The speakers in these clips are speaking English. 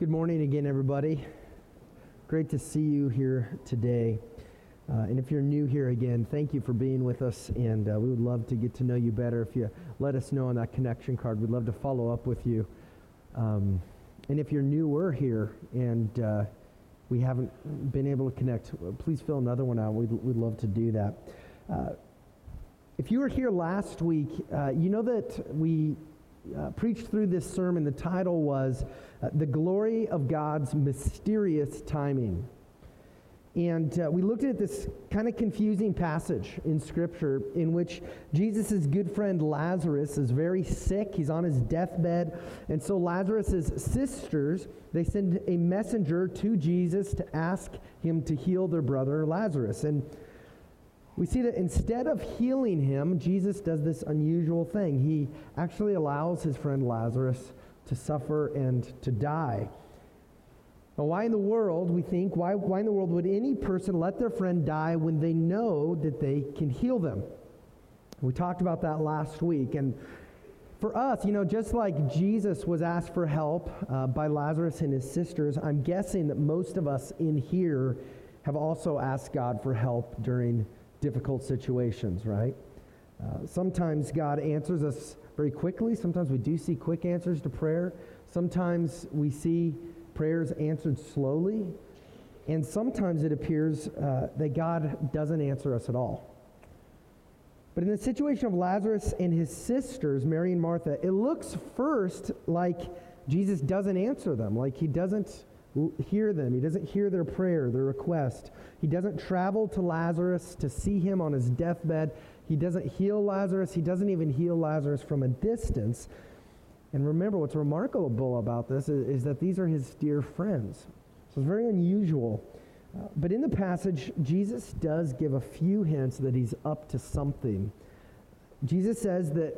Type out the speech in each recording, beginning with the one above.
Good morning again, everybody. Great to see you here today. Uh, and if you're new here again, thank you for being with us. And uh, we would love to get to know you better. If you let us know on that connection card, we'd love to follow up with you. Um, and if you're newer here and uh, we haven't been able to connect, please fill another one out. We'd, we'd love to do that. Uh, if you were here last week, uh, you know that we uh, preached through this sermon. The title was uh, The Glory of God's Mysterious Timing. And uh, we looked at this kind of confusing passage in Scripture in which Jesus' good friend Lazarus is very sick. He's on his deathbed. And so Lazarus' sisters, they send a messenger to Jesus to ask him to heal their brother Lazarus. And we see that instead of healing him, Jesus does this unusual thing. He actually allows his friend Lazarus to suffer and to die. Now, why in the world, we think, why, why in the world would any person let their friend die when they know that they can heal them? We talked about that last week. And for us, you know, just like Jesus was asked for help uh, by Lazarus and his sisters, I'm guessing that most of us in here have also asked God for help during difficult situations, right? Uh, sometimes God answers us very quickly. Sometimes we do see quick answers to prayer. Sometimes we see prayers answered slowly. And sometimes it appears uh, that God doesn't answer us at all. But in the situation of Lazarus and his sisters, Mary and Martha, it looks first like Jesus doesn't answer them, like he doesn't hear them. He doesn't hear their prayer, their request. He doesn't travel to Lazarus to see him on his deathbed. He doesn't heal Lazarus. He doesn't even heal Lazarus from a distance. And remember, what's remarkable about this is, is that these are his dear friends. So it's very unusual. Uh, but in the passage, Jesus does give a few hints that he's up to something. Jesus says that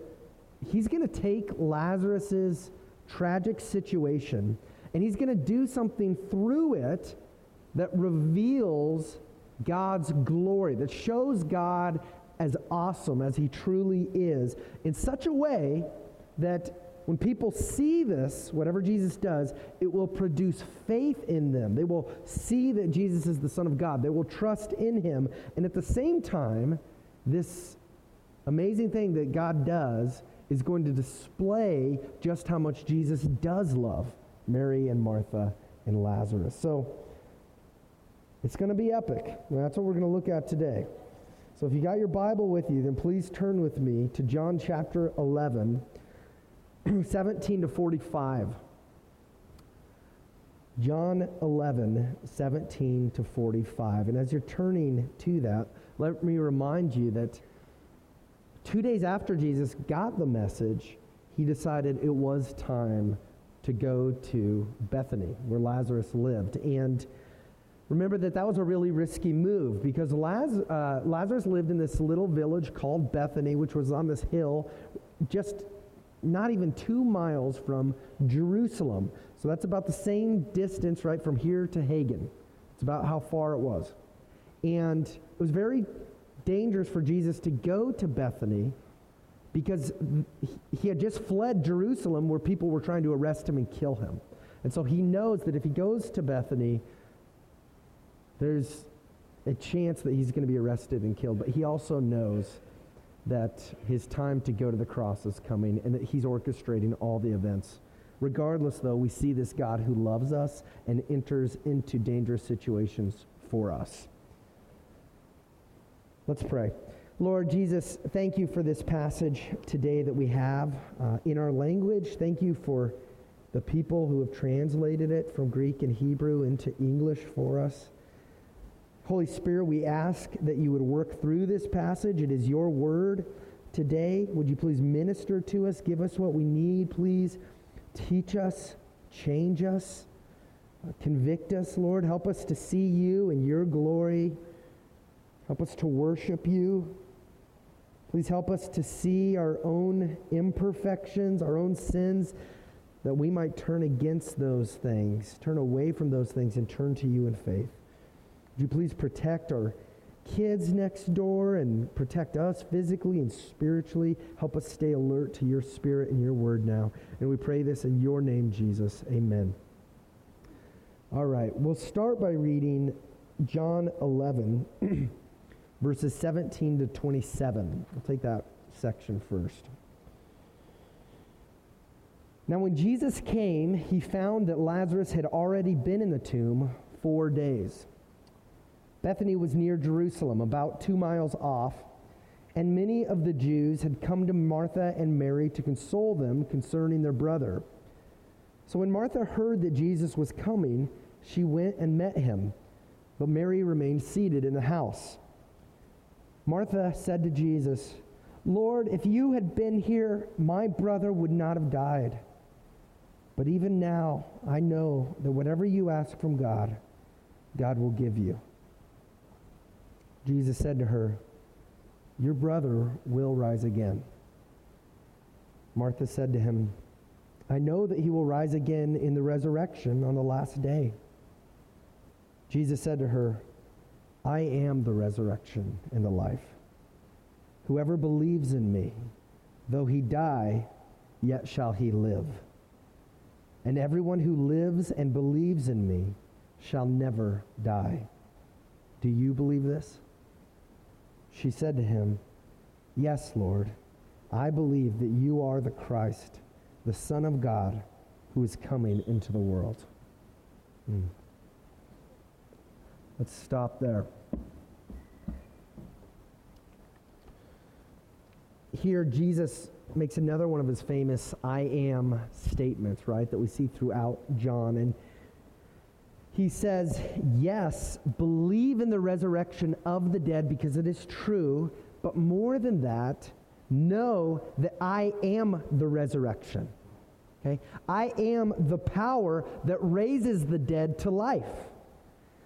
he's going to take Lazarus's tragic situation and he's going to do something through it that reveals God's glory, that shows God as awesome as he truly is, in such a way that when people see this, whatever Jesus does, it will produce faith in them. They will see that Jesus is the Son of God. They will trust in him. And at the same time, this amazing thing that God does is going to display just how much Jesus does love Mary and Martha and Lazarus. So it's going to be epic. That's what we're going to look at today. So if you got your Bible with you, then please turn with me to John chapter 11, 17 to 45. John 11, 17 to 45. And as you're turning to that, let me remind you that two days after Jesus got the message, he decided it was time to go to Bethany, where Lazarus lived. And remember that that was a really risky move because Laz- uh, Lazarus lived in this little village called Bethany, which was on this hill just not even two miles from Jerusalem. So that's about the same distance, right, from here to Hagen. It's about how far it was. And it was very dangerous for Jesus to go to Bethany because he had just fled Jerusalem where people were trying to arrest him and kill him. And so he knows that if he goes to Bethany, there's a chance that he's going to be arrested and killed. But he also knows that his time to go to the cross is coming and that he's orchestrating all the events. Regardless, though, we see this God who loves us and enters into dangerous situations for us. Let's pray. Lord Jesus, thank you for this passage today that we have uh, in our language. Thank you for the people who have translated it from Greek and Hebrew into English for us. Holy Spirit, we ask that you would work through this passage. It is your word today. Would you please minister to us? Give us what we need, please. Teach us, change us, uh, convict us, Lord. Help us to see you and your glory. Help us to worship you. Please help us to see our own imperfections, our own sins, that we might turn against those things, turn away from those things, and turn to you in faith. Would you please protect our kids next door and protect us physically and spiritually? Help us stay alert to your spirit and your word now. And we pray this in your name, Jesus. Amen. All right, we'll start by reading John 11, verses 17 to 27. We'll take that section first. Now, when Jesus came, he found that Lazarus had already been in the tomb four days. Bethany was near Jerusalem, about two miles off, and many of the Jews had come to Martha and Mary to console them concerning their brother. So when Martha heard that Jesus was coming, she went and met him, but Mary remained seated in the house. Martha said to Jesus, Lord, if you had been here, my brother would not have died. But even now, I know that whatever you ask from God, God will give you. Jesus said to her, Your brother will rise again. Martha said to him, I know that he will rise again in the resurrection on the last day. Jesus said to her, I am the resurrection and the life. Whoever believes in me, though he die, yet shall he live. And everyone who lives and believes in me shall never die. Do you believe this? She said to him, Yes, Lord, I believe that you are the Christ, the Son of God, who is coming into the world. Mm. Let's stop there. Here, Jesus makes another one of his famous I am statements, right, that we see throughout John. And he says, Yes, believe in the resurrection of the dead because it is true, but more than that, know that I am the resurrection. Okay? I am the power that raises the dead to life.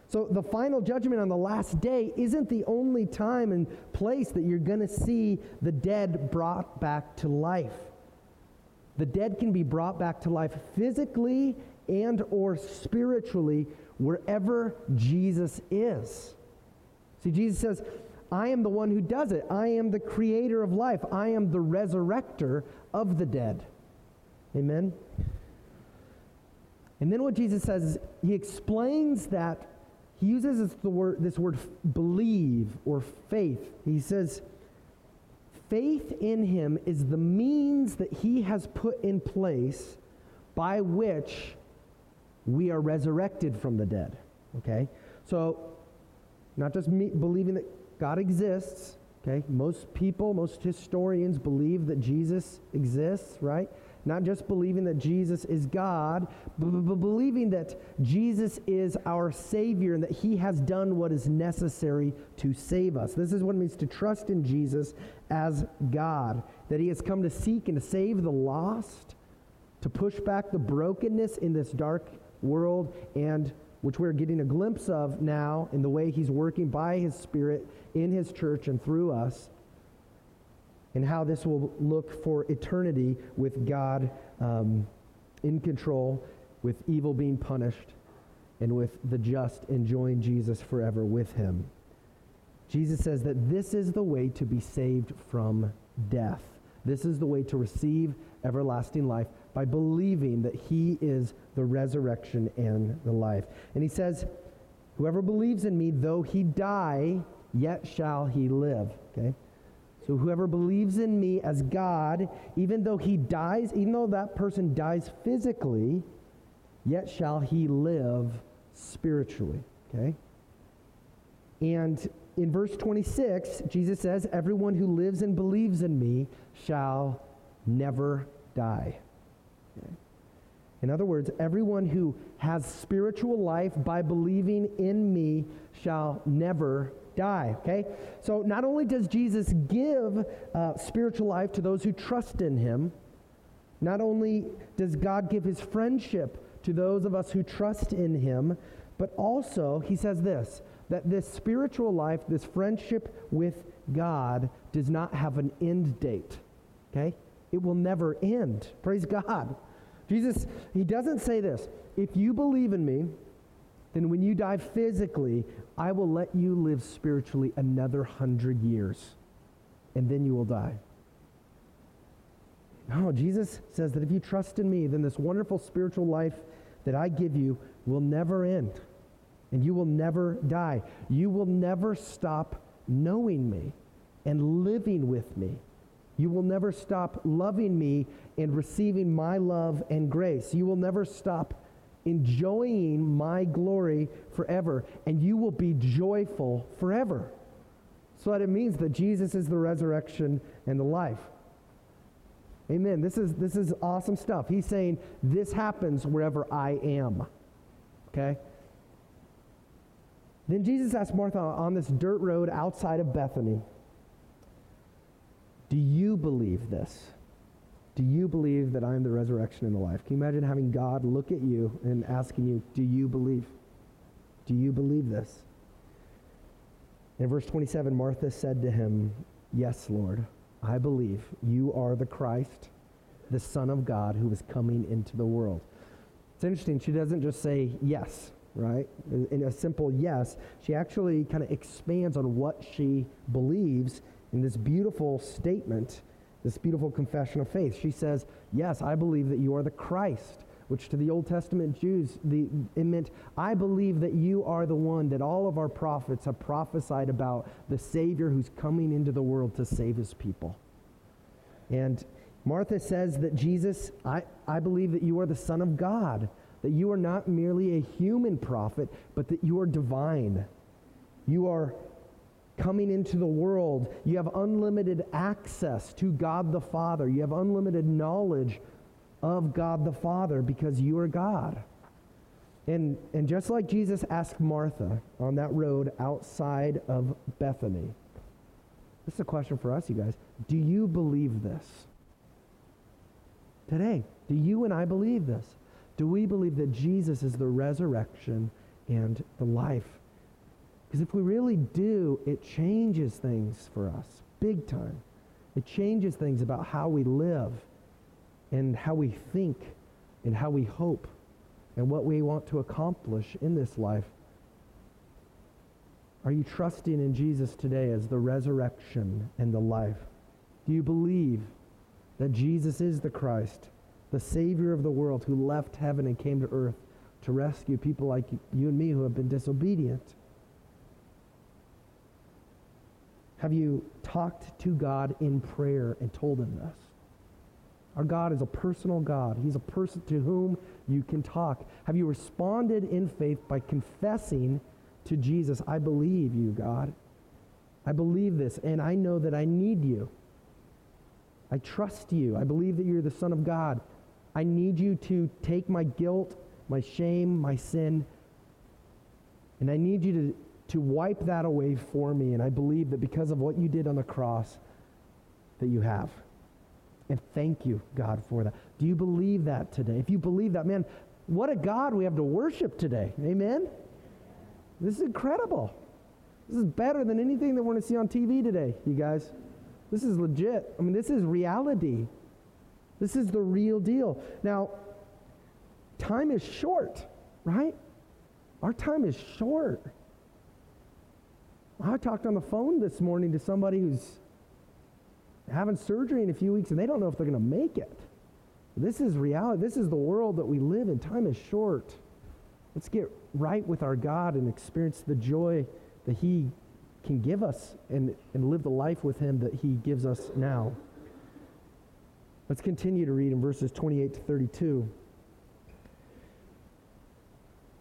So the final judgment on the last day isn't the only time and place that you're going to see the dead brought back to life. The dead can be brought back to life physically and or spiritually wherever Jesus is. See Jesus says, I am the one who does it. I am the creator of life. I am the resurrector of the dead. Amen. And then what Jesus says is he explains that he uses this, word, this word believe or faith. He says, faith in him is the means that he has put in place by which we are resurrected from the dead. Okay? So, not just me believing that God exists, okay? Most people, most historians believe that Jesus exists, right? Not just believing that Jesus is God, but, believing that Jesus is our Savior and that He has done what is necessary to save us. This is what it means to trust in Jesus as God, that He has come to seek and to save the lost, to push back the brokenness in this dark world, and which we're getting a glimpse of now in the way He's working by His Spirit in His church and through us and how this will look for eternity with God um, in control, with evil being punished, and with the just enjoying Jesus forever with him. Jesus says that this is the way to be saved from death. This is the way to receive everlasting life by believing that he is the resurrection and the life. And he says, Whoever believes in me, though he die, yet shall he live. Okay? So whoever believes in me as God, even though he dies, even though that person dies physically, yet shall he live spiritually. Okay? And in verse 26, Jesus says, Everyone who lives and believes in me shall never die. Okay? In other words, everyone who has spiritual life by believing in me shall never die. Okay? So not only does Jesus give uh, spiritual life to those who trust in him, not only does God give his friendship to those of us who trust in him, but also he says this that this spiritual life, this friendship with God, does not have an end date. Okay? It will never end. Praise God. Jesus, he doesn't say this. If you believe in me, then when you die physically, I will let you live spiritually another hundred years, and then you will die. No, Jesus says that if you trust in me, then this wonderful spiritual life that I give you will never end, and you will never die. You will never stop knowing me and living with me. You will never stop loving me and receiving my love and grace. You will never stop enjoying my glory forever, and you will be joyful forever. So that it means that Jesus is the resurrection and the life. Amen. This is, this is awesome stuff. He's saying this happens wherever I am. Okay? Then Jesus asked Martha on this dirt road outside of Bethany, Do you believe this? Do you believe that I am the resurrection and the life? Can you imagine having God look at you and asking you, Do you believe? Do you believe this? In verse 27, Martha said to him, Yes, Lord, I believe you are the Christ, the Son of God who is coming into the world. It's interesting, she doesn't just say yes, right? In a simple yes, she actually kind of expands on what she believes in this beautiful statement, this beautiful confession of faith. She says, Yes, I believe that you are the Christ, which to the Old Testament Jews, the, it meant, I believe that you are the one that all of our prophets have prophesied about, the Savior who's coming into the world to save his people. And Martha says that Jesus, I, I believe that you are the Son of God, that you are not merely a human prophet, but that you are divine. You are coming into the world. You have unlimited access to God the Father. You have unlimited knowledge of God the Father because you are God. And, and just like Jesus asked Martha on that road outside of Bethany, this is a question for us, you guys. Do you believe this? Today, do you and I believe this? Do we believe that Jesus is the resurrection and the life? Because if we really do, it changes things for us big time. It changes things about how we live and how we think and how we hope and what we want to accomplish in this life. Are you trusting in Jesus today as the resurrection and the life? Do you believe that Jesus is the Christ, the Savior of the world who left heaven and came to earth to rescue people like you and me who have been disobedient? Have you talked to God in prayer and told him this? Our God is a personal God. He's a person to whom you can talk. Have you responded in faith by confessing to Jesus, I believe you, God. I believe this, and I know that I need you. I trust you. I believe that you're the Son of God. I need you to take my guilt, my shame, my sin, and I need you to, to wipe that away for me. And I believe that because of what you did on the cross, that you have. And thank you, God, for that. Do you believe that today? If you believe that, man, what a God we have to worship today. Amen? This is incredible. This is better than anything that we're going to see on TV today, you guys. This is legit. I mean, this is reality. This is the real deal. Now, time is short, right? Our time is short. I talked on the phone this morning to somebody who's having surgery in a few weeks and they don't know if they're going to make it. This is reality. This is the world that we live in. Time is short. Let's get right with our God and experience the joy that He can give us and, and live the life with Him that He gives us now. Let's continue to read in verses 28 to 32.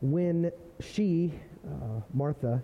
When she, uh, Martha,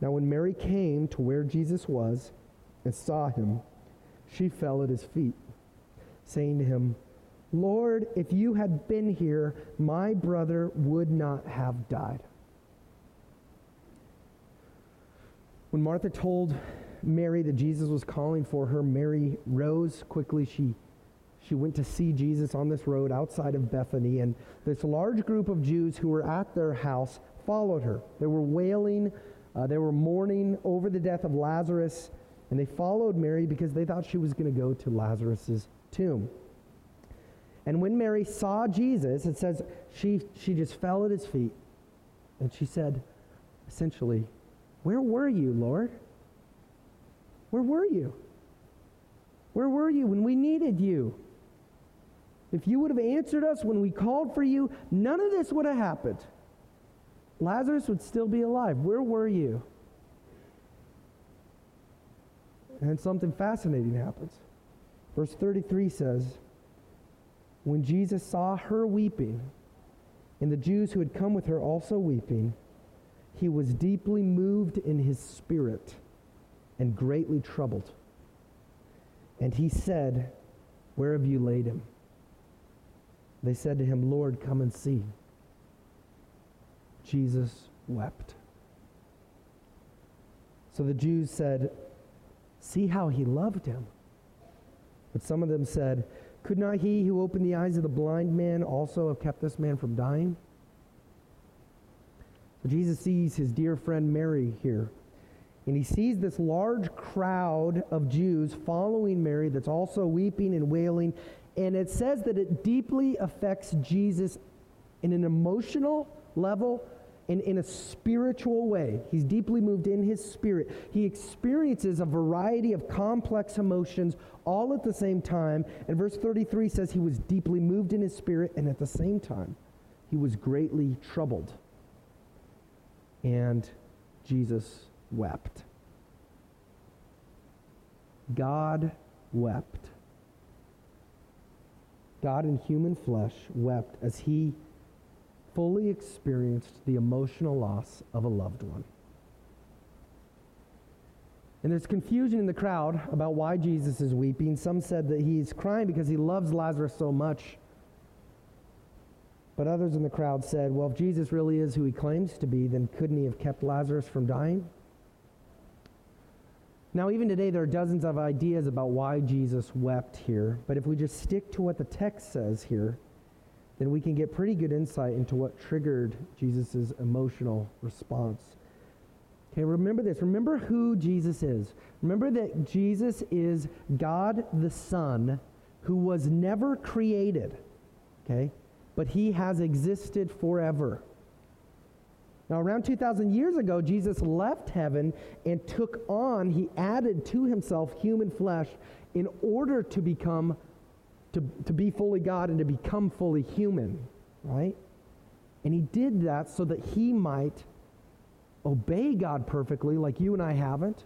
Now, when Mary came to where Jesus was, and saw him, she fell at his feet, saying to him, Lord, if you had been here, my brother would not have died. When Martha told Mary that Jesus was calling for her, Mary rose quickly. She, she went to see Jesus on this road outside of Bethany, and this large group of Jews who were at their house followed her. They were wailing, uh, they were mourning over the death of Lazarus, and they followed Mary because they thought she was going to go to Lazarus' tomb. And when Mary saw Jesus, it says she, she just fell at his feet and she said, essentially, Where were you, Lord? Where were you? Where were you when we needed you? If you would have answered us when we called for you, none of this would have happened. Lazarus would still be alive. Where were you? And something fascinating happens. Verse 33 says, When Jesus saw her weeping, and the Jews who had come with her also weeping, he was deeply moved in his spirit and greatly troubled. And he said, Where have you laid him? They said to him, Lord, come and see. Jesus wept. So the Jews said, See how he loved him. But some of them said, Could not he who opened the eyes of the blind man also have kept this man from dying? So Jesus sees his dear friend Mary here. And he sees this large crowd of Jews following Mary that's also weeping and wailing. And it says that it deeply affects Jesus in an emotional level in, in a spiritual way. He's deeply moved in his spirit. He experiences a variety of complex emotions all at the same time. And verse 33 says he was deeply moved in his spirit, and at the same time, he was greatly troubled. And Jesus wept. God wept. God in human flesh wept as he fully experienced the emotional loss of a loved one. And there's confusion in the crowd about why Jesus is weeping. Some said that he's crying because he loves Lazarus so much. But others in the crowd said, well, if Jesus really is who he claims to be, then couldn't he have kept Lazarus from dying? Now, even today, there are dozens of ideas about why Jesus wept here. But if we just stick to what the text says here, then we can get pretty good insight into what triggered Jesus' emotional response. Okay, remember this. Remember who Jesus is. Remember that Jesus is God the Son who was never created, okay, but he has existed forever. Now, around 2,000 years ago, Jesus left heaven and took on, he added to himself human flesh in order to become to, to be fully God and to become fully human, right? And he did that so that he might obey God perfectly, like you and I haven't,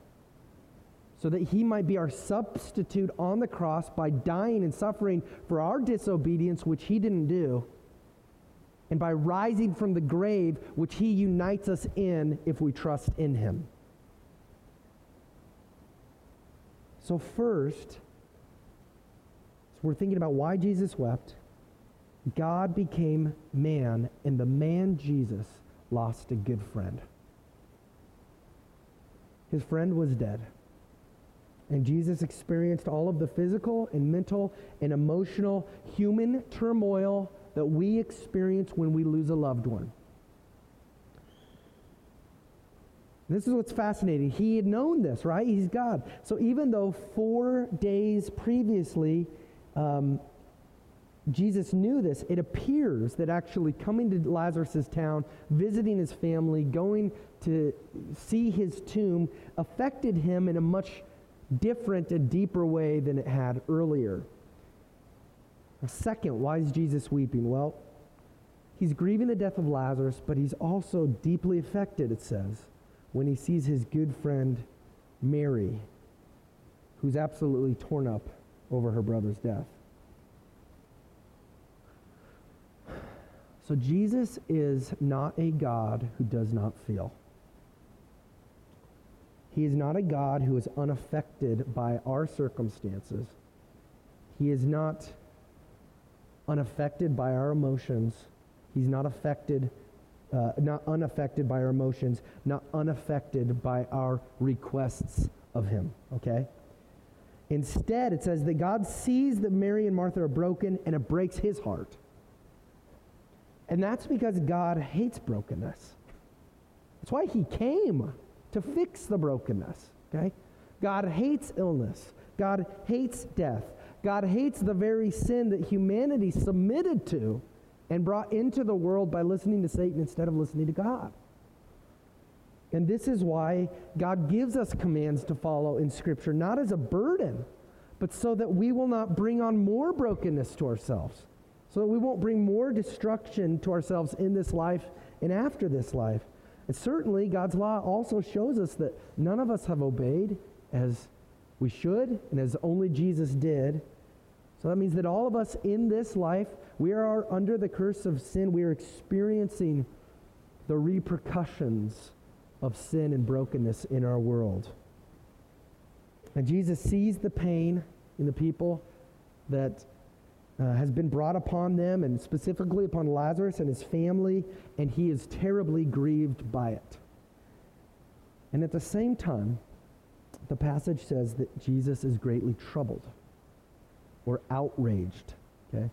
so that he might be our substitute on the cross by dying and suffering for our disobedience, which he didn't do, and by rising from the grave, which he unites us in if we trust in him. So, first, we're thinking about why Jesus wept. God became man, and the man Jesus lost a good friend. His friend was dead. And Jesus experienced all of the physical and mental and emotional human turmoil that we experience when we lose a loved one. This is what's fascinating. He had known this, right? He's God. So even though four days previously um, Jesus knew this. It appears that actually coming to Lazarus' town, visiting his family, going to see his tomb affected him in a much different and deeper way than it had earlier. A second, why is Jesus weeping? Well, he's grieving the death of Lazarus, but he's also deeply affected, it says, when he sees his good friend Mary, who's absolutely torn up over her brother's death. So Jesus is not a God who does not feel. He is not a God who is unaffected by our circumstances. He is not unaffected by our emotions. He's not affected, uh, not unaffected by our emotions, not unaffected by our requests of Him. Okay? Instead, it says that God sees that Mary and Martha are broken and it breaks his heart. And that's because God hates brokenness. That's why he came to fix the brokenness, okay? God hates illness. God hates death. God hates the very sin that humanity submitted to and brought into the world by listening to Satan instead of listening to God. And this is why God gives us commands to follow in Scripture, not as a burden, but so that we will not bring on more brokenness to ourselves, so that we won't bring more destruction to ourselves in this life and after this life. And certainly, God's law also shows us that none of us have obeyed as we should and as only Jesus did. So that means that all of us in this life, we are under the curse of sin. We are experiencing the repercussions of sin and brokenness in our world. And Jesus sees the pain in the people that uh, has been brought upon them, and specifically upon Lazarus and his family, and he is terribly grieved by it. And at the same time, the passage says that Jesus is greatly troubled or outraged. Okay?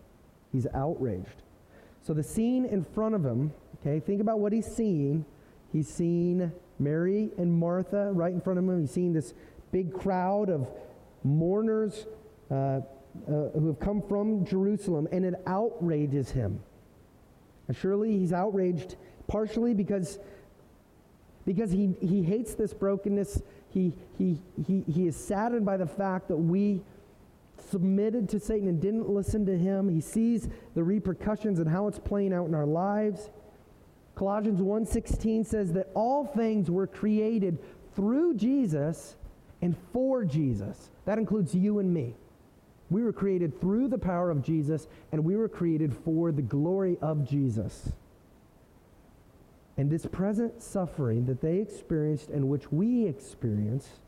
He's outraged. So the scene in front of him, okay, think about what he's seeing. He's seeing Mary and Martha right in front of him. He's seeing this big crowd of mourners uh, uh, who have come from Jerusalem, and it outrages him. And surely he's outraged partially because, because he, he hates this brokenness. He, he, he, he is saddened by the fact that we submitted to Satan and didn't listen to him. He sees the repercussions and how it's playing out in our lives. Colossians 1:16 says that all things were created through Jesus and for Jesus. That includes you and me. We were created through the power of Jesus and we were created for the glory of Jesus. And this present suffering that they experienced and which we experience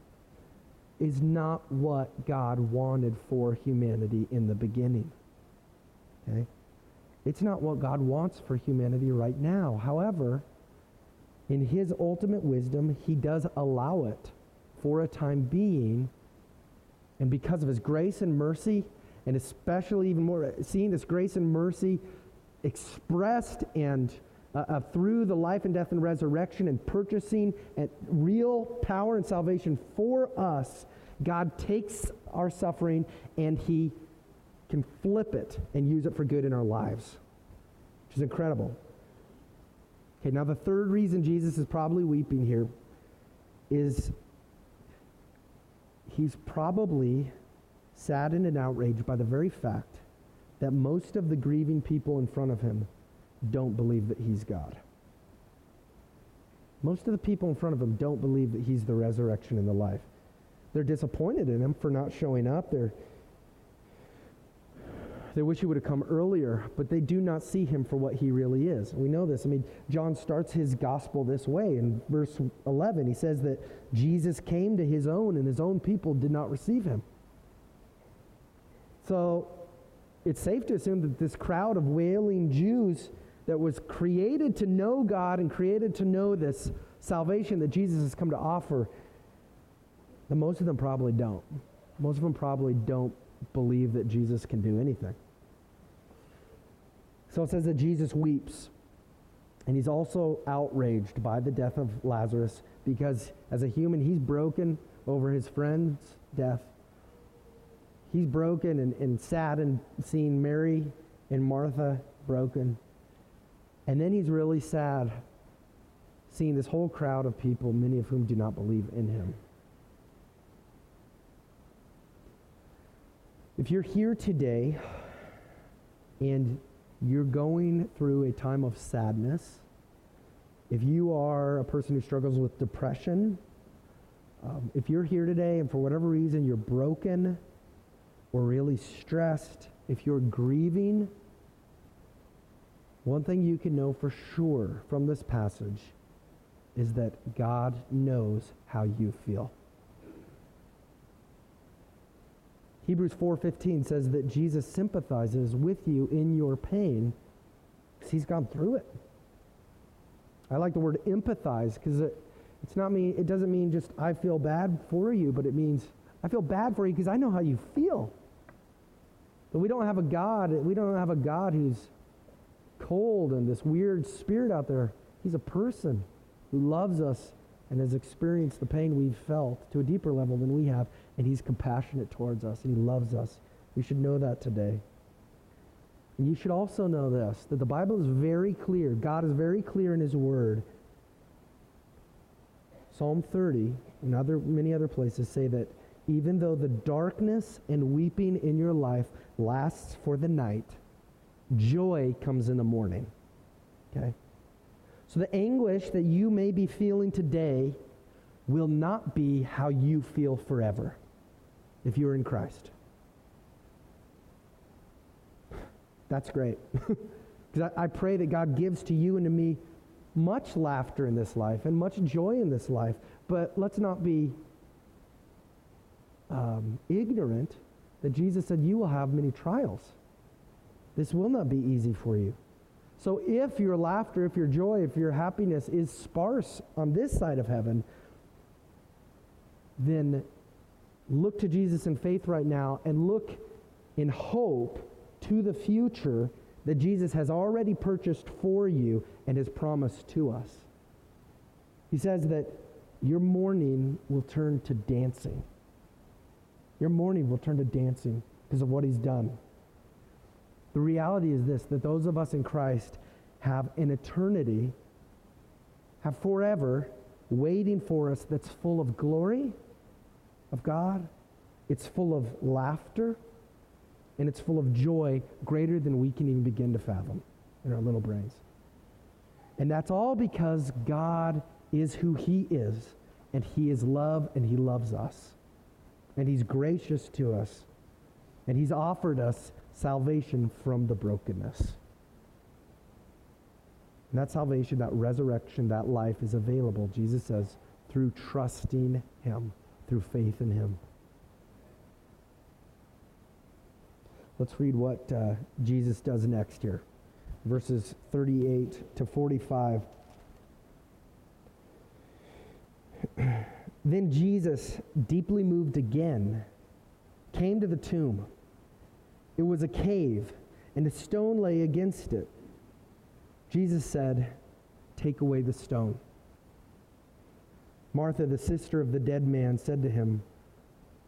is not what God wanted for humanity in the beginning. Okay? It's not what God wants for humanity right now. However, in his ultimate wisdom, he does allow it for a time being. And because of his grace and mercy, and especially even more, seeing this grace and mercy expressed and uh, uh, through the life and death and resurrection and purchasing and real power and salvation for us, God takes our suffering and he can flip it and use it for good in our lives, which is incredible. Okay, now the third reason Jesus is probably weeping here is he's probably saddened and outraged by the very fact that most of the grieving people in front of him don't believe that he's God. Most of the people in front of him don't believe that he's the resurrection and the life. They're disappointed in him for not showing up. They're they wish he would have come earlier, but they do not see him for what he really is. We know this. I mean, John starts his gospel this way. In verse 11, he says that Jesus came to his own, and his own people did not receive him. So it's safe to assume that this crowd of wailing Jews that was created to know God and created to know this salvation that Jesus has come to offer, that most of them probably don't. Most of them probably don't believe that Jesus can do anything. So it says that Jesus weeps. And he's also outraged by the death of Lazarus because as a human, he's broken over his friend's death. He's broken and, sad and seeing Mary and Martha broken. And then he's really sad seeing this whole crowd of people, many of whom do not believe in him. If you're here today and you're going through a time of sadness, if you are a person who struggles with depression, um, if you're here today and for whatever reason you're broken or really stressed, if you're grieving, one thing you can know for sure from this passage is that God knows how you feel. Hebrews 4:15 says that Jesus sympathizes with you in your pain because he's gone through it. I like the word empathize because it, it's not mean it doesn't mean just I feel bad for you, but it means I feel bad for you because I know how you feel. But we don't have a God, we don't have a God who's cold and this weird spirit out there. He's a person who loves us and has experienced the pain we've felt to a deeper level than we have, and he's compassionate towards us and he loves us. We should know that today. And you should also know this that the Bible is very clear. God is very clear in his word. Psalm 30 and other many other places say that even though the darkness and weeping in your life lasts for the night, joy comes in the morning. Okay? So the anguish that you may be feeling today will not be how you feel forever if you're in Christ. That's great. Because I, I, pray that God gives to you and to me much laughter in this life and much joy in this life. But let's not be um, ignorant that Jesus said, You will have many trials. This will not be easy for you. So if your laughter, if your joy, if your happiness is sparse on this side of heaven, then look to Jesus in faith right now and look in hope to the future that Jesus has already purchased for you and has promised to us. He says that your mourning will turn to dancing. Your mourning will turn to dancing because of what he's done. The reality is this that those of us in Christ have an eternity, have forever waiting for us that's full of glory of God, it's full of laughter, and it's full of joy greater than we can even begin to fathom in our little brains. And that's all because God is who He is, and He is love, and He loves us. And He's gracious to us, and He's offered us salvation from the brokenness. And that salvation, that resurrection, that life is available, Jesus says, through trusting Him, through faith in Him. Let's read what uh, Jesus does next here. Verses 38 to 45. then Jesus, deeply moved again, came to the tomb. It was a cave, and a stone lay against it. Jesus said, Take away the stone. Martha, the sister of the dead man, said to him,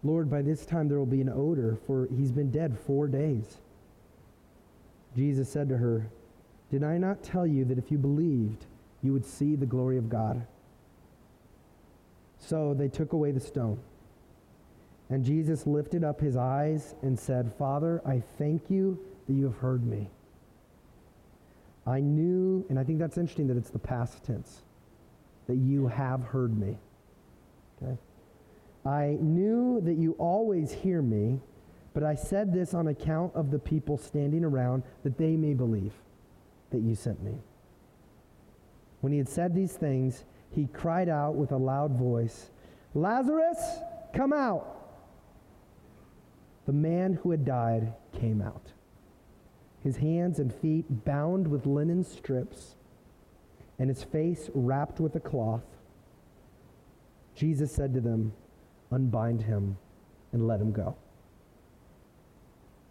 Lord, by this time there will be an odor, for he's been dead four days. Jesus said to her, Did I not tell you that if you believed, you would see the glory of God? So they took away the stone. And Jesus lifted up his eyes and said, Father, I thank you that you have heard me. I knew, and I think that's interesting that it's the past tense, that you have heard me. Okay? I knew that you always hear me, but I said this on account of the people standing around, that they may believe that you sent me. When he had said these things, he cried out with a loud voice, Lazarus, come out! The man who had died came out, his hands and feet bound with linen strips, and his face wrapped with a cloth. Jesus said to them, unbind him, and let him go.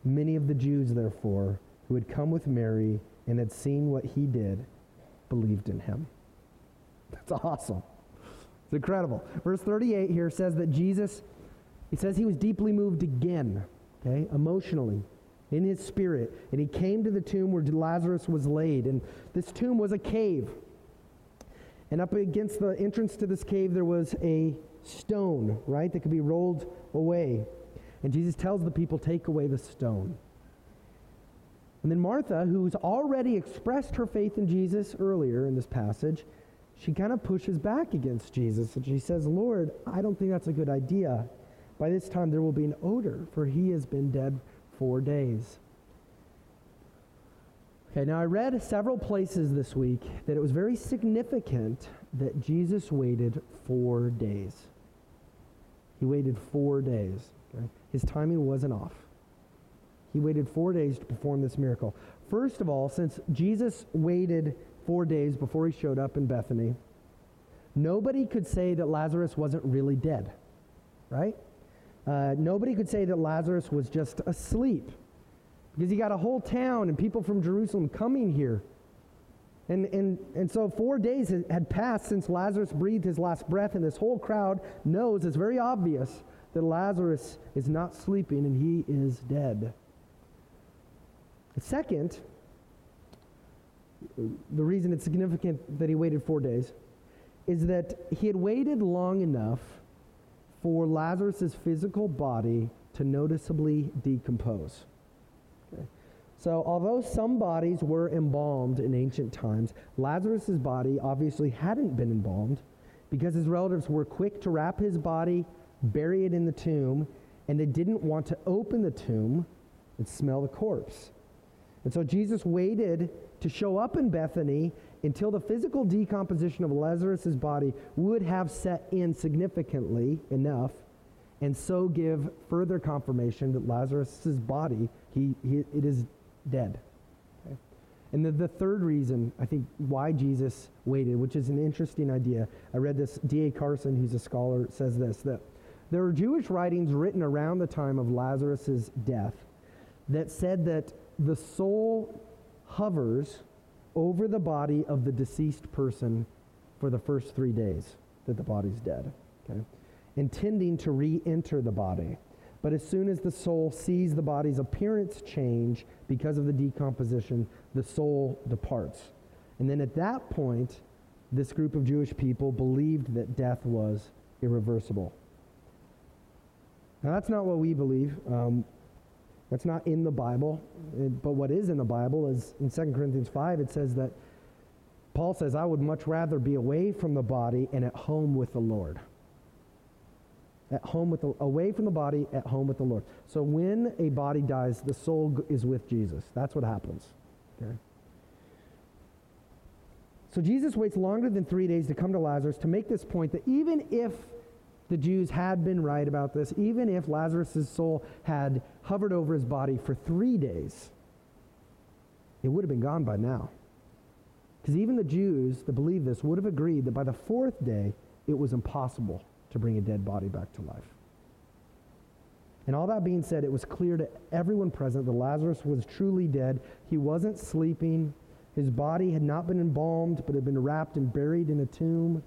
Many of the Jews, therefore, who had come with Mary and had seen what he did, believed in him. That's awesome. It's incredible. Verse 38 here says that Jesus, he says he was deeply moved again, okay, emotionally, in his spirit. And he came to the tomb where Lazarus was laid. And this tomb was a cave. And up against the entrance to this cave, there was a stone, right, that could be rolled away. And Jesus tells the people, take away the stone. And then Martha, who's already expressed her faith in Jesus earlier in this passage, she kind of pushes back against Jesus and she says, Lord, I don't think that's a good idea. By this time there will be an odor, for he has been dead four days. Okay, now I read several places this week that it was very significant that Jesus waited four days. He waited four days. Okay? His timing wasn't off. He waited four days to perform this miracle. First of all, since Jesus waited four days before he showed up in Bethany, nobody could say that Lazarus wasn't really dead, right? Uh, nobody could say that Lazarus was just asleep because you got a whole town and people from Jerusalem coming here. And, and, and so four days had passed since Lazarus breathed his last breath, and this whole crowd knows, it's very obvious, that Lazarus is not sleeping and he is dead. Second, the reason it's significant that he waited four days is that he had waited long enough for Lazarus' physical body to noticeably decompose. So, although some bodies were embalmed in ancient times, Lazarus' body obviously hadn't been embalmed because his relatives were quick to wrap his body, bury it in the tomb, and they didn't want to open the tomb and smell the corpse. And so Jesus waited to show up in Bethany until the physical decomposition of Lazarus' body would have set in significantly enough and so give further confirmation that Lazarus' body, he, he, it is dead. Okay? And the, the third reason, I think, why Jesus waited, which is an interesting idea. I read this, D.A. Carson, who's a scholar, says this, that there are Jewish writings written around the time of Lazarus' death that said that the soul hovers over the body of the deceased person for the first three days that the body's dead, okay? Intending to re enter the body. But as soon as the soul sees the body's appearance change because of the decomposition, the soul departs. And then at that point, this group of Jewish people believed that death was irreversible. Now, that's not what we believe. Um, that's not in the Bible. but what is in the Bible is in 2 Corinthians 5, it says that Paul says, I would much rather be away from the body and at home with the Lord. At home with the, away from the body, at home with the Lord. So when a body dies, the soul is with Jesus. That's what happens. Okay? So Jesus waits longer than three days to come to Lazarus to make this point that even if the Jews had been right about this, even if Lazarus' soul had hovered over his body for three days, it would have been gone by now. Because even the Jews that believe this would have agreed that by the fourth day, it was impossible to bring a dead body back to life. And all that being said, it was clear to everyone present that Lazarus was truly dead. He wasn't sleeping. His body had not been embalmed, but had been wrapped and buried in a tomb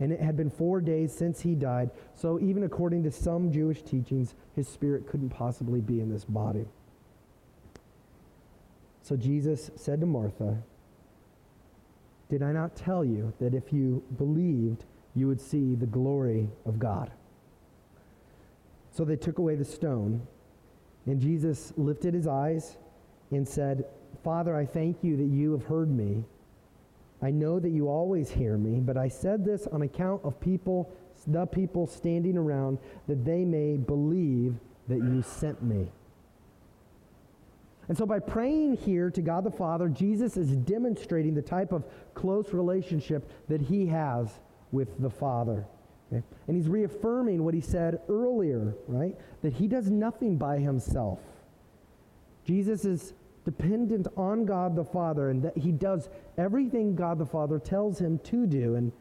and it had been four days since he died. So, even according to some Jewish teachings, his spirit couldn't possibly be in this body. So, Jesus said to Martha, Did I not tell you that if you believed, you would see the glory of God? So they took away the stone, and Jesus lifted his eyes and said, Father, I thank you that you have heard me. I know that you always hear me, but I said this on account of people, the people standing around, that they may believe that you sent me. And so, by praying here to God the Father, Jesus is demonstrating the type of close relationship that he has with the Father. Okay? And he's reaffirming what he said earlier, right? That he does nothing by himself. Jesus is dependent on God the Father and that he does everything God the Father tells him to do. And,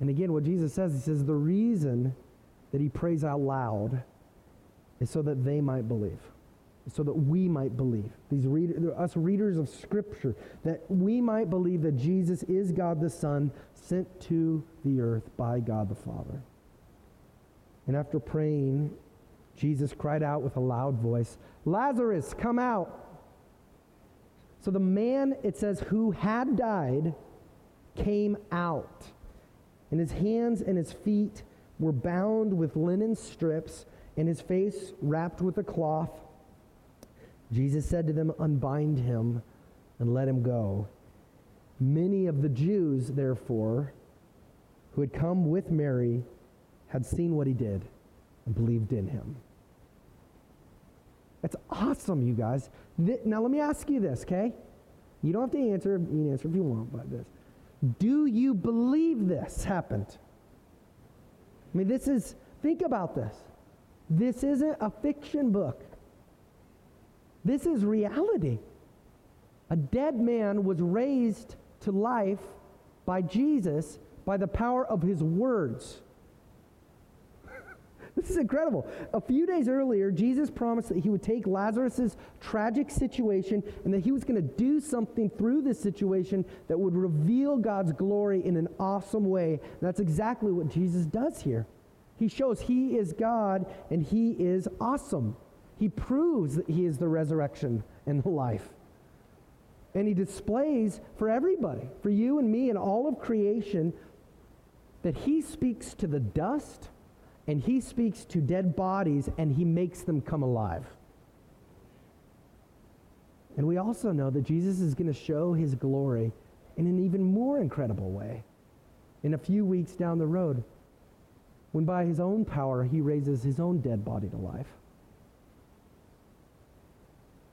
and again, what Jesus says, he says the reason that he prays out loud is so that they might believe, so that we might believe. These us readers of Scripture, that we might believe that Jesus is God the Son sent to the earth by God the Father. And after praying, Jesus cried out with a loud voice, Lazarus, come out. So the man, it says, who had died came out, and his hands and his feet were bound with linen strips, and his face wrapped with a cloth. Jesus said to them, Unbind him and let him go. Many of the Jews, therefore, who had come with Mary, had seen what he did and believed in him. That's awesome, you guys. Th- now, let me ask you this, okay? You don't have to answer. You can answer if you want, but this. Do you believe this happened? I mean, this is, think about this. This isn't a fiction book, this is reality. A dead man was raised to life by Jesus by the power of his words. This is incredible. A few days earlier, Jesus promised that he would take Lazarus' tragic situation and that he was going to do something through this situation that would reveal God's glory in an awesome way. And that's exactly what Jesus does here. He shows he is God and he is awesome. He proves that he is the resurrection and the life. And he displays for everybody, for you and me and all of creation, that he speaks to the dust and he speaks to dead bodies and he makes them come alive. And we also know that Jesus is going to show his glory in an even more incredible way in a few weeks down the road when by his own power he raises his own dead body to life.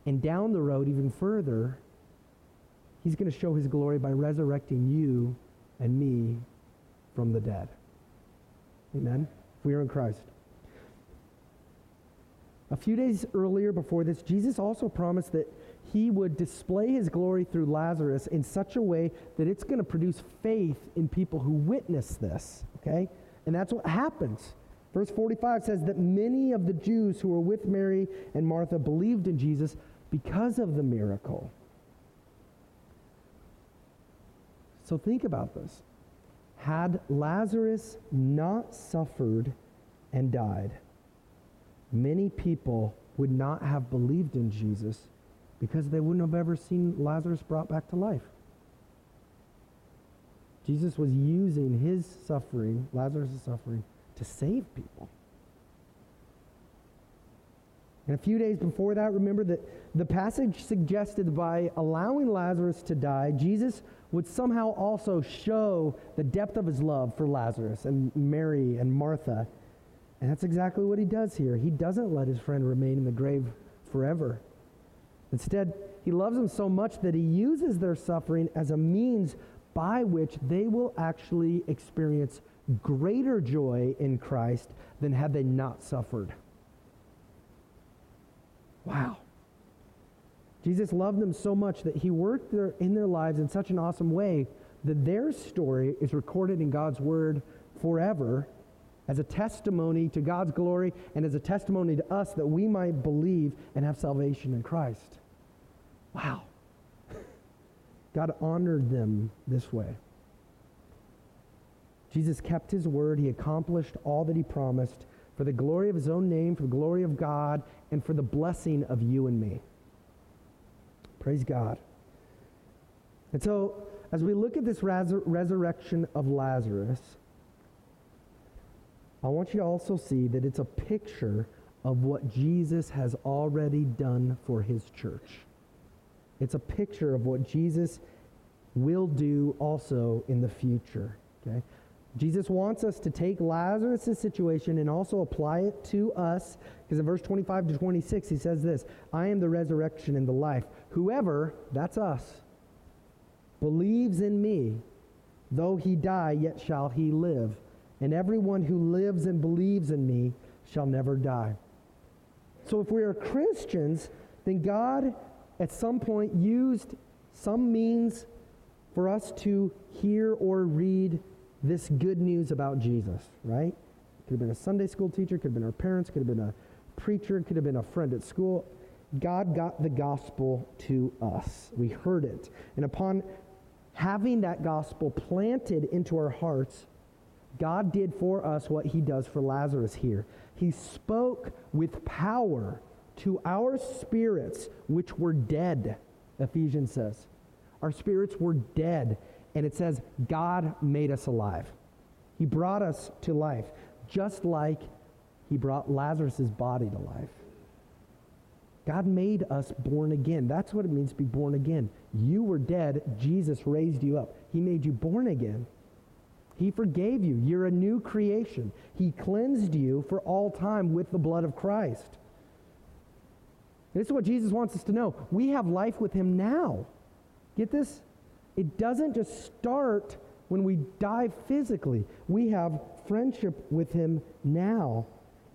And down the road, even further, he's going to show his glory by resurrecting you and me from the dead. Amen? If we are in Christ. A few days earlier before this, Jesus also promised that he would display his glory through Lazarus in such a way that it's going to produce faith in people who witness this. Okay? And that's what happens. Verse 45 says that many of the Jews who were with Mary and Martha believed in Jesus because of the miracle. So think about this. Had Lazarus not suffered and died, many people would not have believed in Jesus because they wouldn't have ever seen Lazarus brought back to life. Jesus was using his suffering, Lazarus' suffering, to save people. And a few days before that, remember that the passage suggested by allowing Lazarus to die, Jesus would somehow also show the depth of his love for Lazarus and Mary and Martha. And that's exactly what he does here. He doesn't let his friend remain in the grave forever. Instead, he loves them so much that he uses their suffering as a means by which they will actually experience greater joy in Christ than had they not suffered. Wow. Jesus loved them so much that he worked their, in their lives in such an awesome way that their story is recorded in God's word forever as a testimony to God's glory and as a testimony to us that we might believe and have salvation in Christ. Wow. God honored them this way. Jesus kept his word. He accomplished all that he promised for the glory of his own name, for the glory of God, and for the blessing of you and me. Praise God. And so, as we look at this res- resurrection of Lazarus, I want you to also see that it's a picture of what Jesus has already done for his church. It's a picture of what Jesus will do also in the future. Okay? Jesus wants us to take Lazarus' situation and also apply it to us. Because in verse 25 to 26, he says this I am the resurrection and the life. Whoever, that's us, believes in me, though he die, yet shall he live. And everyone who lives and believes in me shall never die. So if we are Christians, then God at some point used some means for us to hear or read this good news about Jesus, right? Could have been a Sunday school teacher, could have been our parents, could have been a preacher, could have been a friend at school. God got the gospel to us. We heard it. And upon having that gospel planted into our hearts, God did for us what he does for Lazarus here. He spoke with power to our spirits, which were dead, Ephesians says. Our spirits were dead and it says, God made us alive. He brought us to life, just like he brought Lazarus' body to life. God made us born again. That's what it means to be born again. You were dead, Jesus raised you up. He made you born again. He forgave you. You're a new creation. He cleansed you for all time with the blood of Christ. This is what Jesus wants us to know. We have life with him now. Get this? It doesn't just start when we die physically. We have friendship with him now.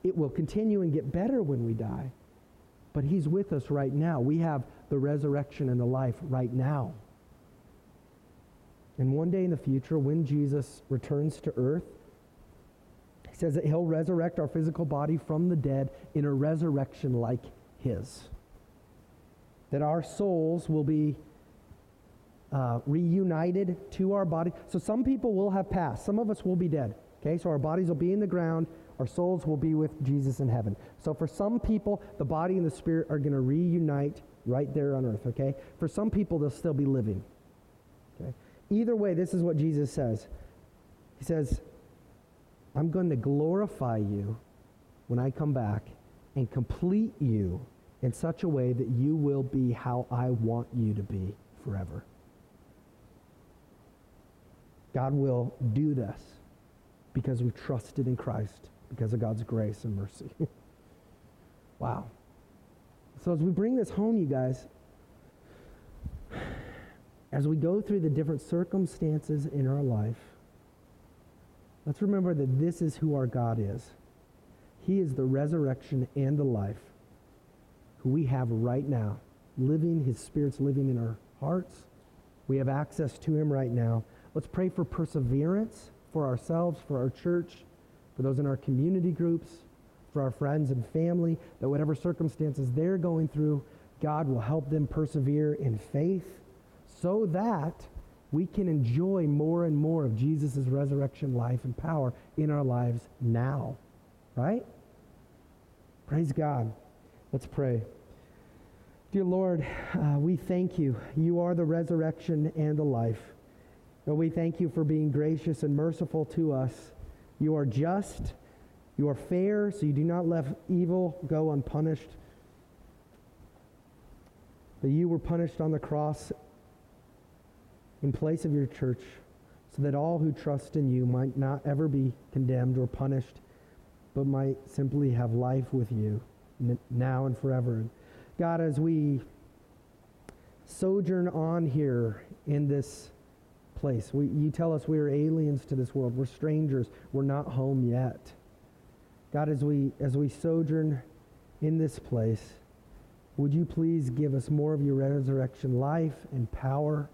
It will continue and get better when we die. But he's with us right now. We have the resurrection and the life right now. And one day in the future, when Jesus returns to earth, He says that he'll resurrect our physical body from the dead in a resurrection like his. That our souls will be uh, reunited to our body. So some people will have passed. Some of us will be dead. Okay, so our bodies will be in the ground. Our souls will be with Jesus in heaven. So for some people, the body and the spirit are going to reunite right there on earth. Okay, for some people, they'll still be living. Okay, either way, this is what Jesus says. He says, "I'm going to glorify you when I come back and complete you in such a way that you will be how I want you to be forever." God will do this because we've trusted in Christ, because of God's grace and mercy. wow. So as we bring this home, you guys, as we go through the different circumstances in our life, let's remember that this is who our God is. He is the resurrection and the life who we have right now, living, his spirit's living in our hearts. We have access to him right now. Let's pray for perseverance for ourselves, for our church, for those in our community groups, for our friends and family, that whatever circumstances they're going through, God will help them persevere in faith so that we can enjoy more and more of Jesus' resurrection life and power in our lives now. Right? Praise God. Let's pray. Dear Lord, uh, we thank you. You are the resurrection and the life. Lord, we thank you for being gracious and merciful to us. You are just, you are fair, so you do not let evil go unpunished. That you were punished on the cross in place of your church, so that all who trust in you might not ever be condemned or punished, but might simply have life with you now and forever. God, as we sojourn on here in this place. We, you tell us we are aliens to this world. We're strangers. We're not home yet. God, as we, as we sojourn in this place, would you please give us more of your resurrection life and power?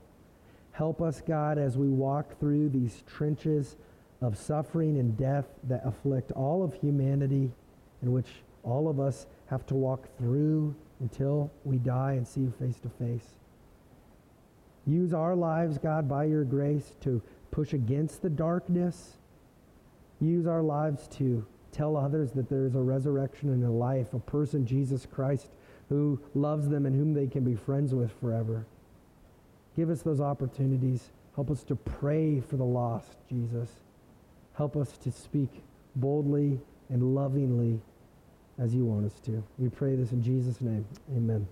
Help us, God, as we walk through these trenches of suffering and death that afflict all of humanity, in which all of us have to walk through until we die and see you face to face. Use our lives, God, by your grace to push against the darkness. Use our lives to tell others that there is a resurrection and a life, a person, Jesus Christ, who loves them and whom they can be friends with forever. Give us those opportunities. Help us to pray for the lost, Jesus. Help us to speak boldly and lovingly as you want us to. We pray this in Jesus' name. Amen.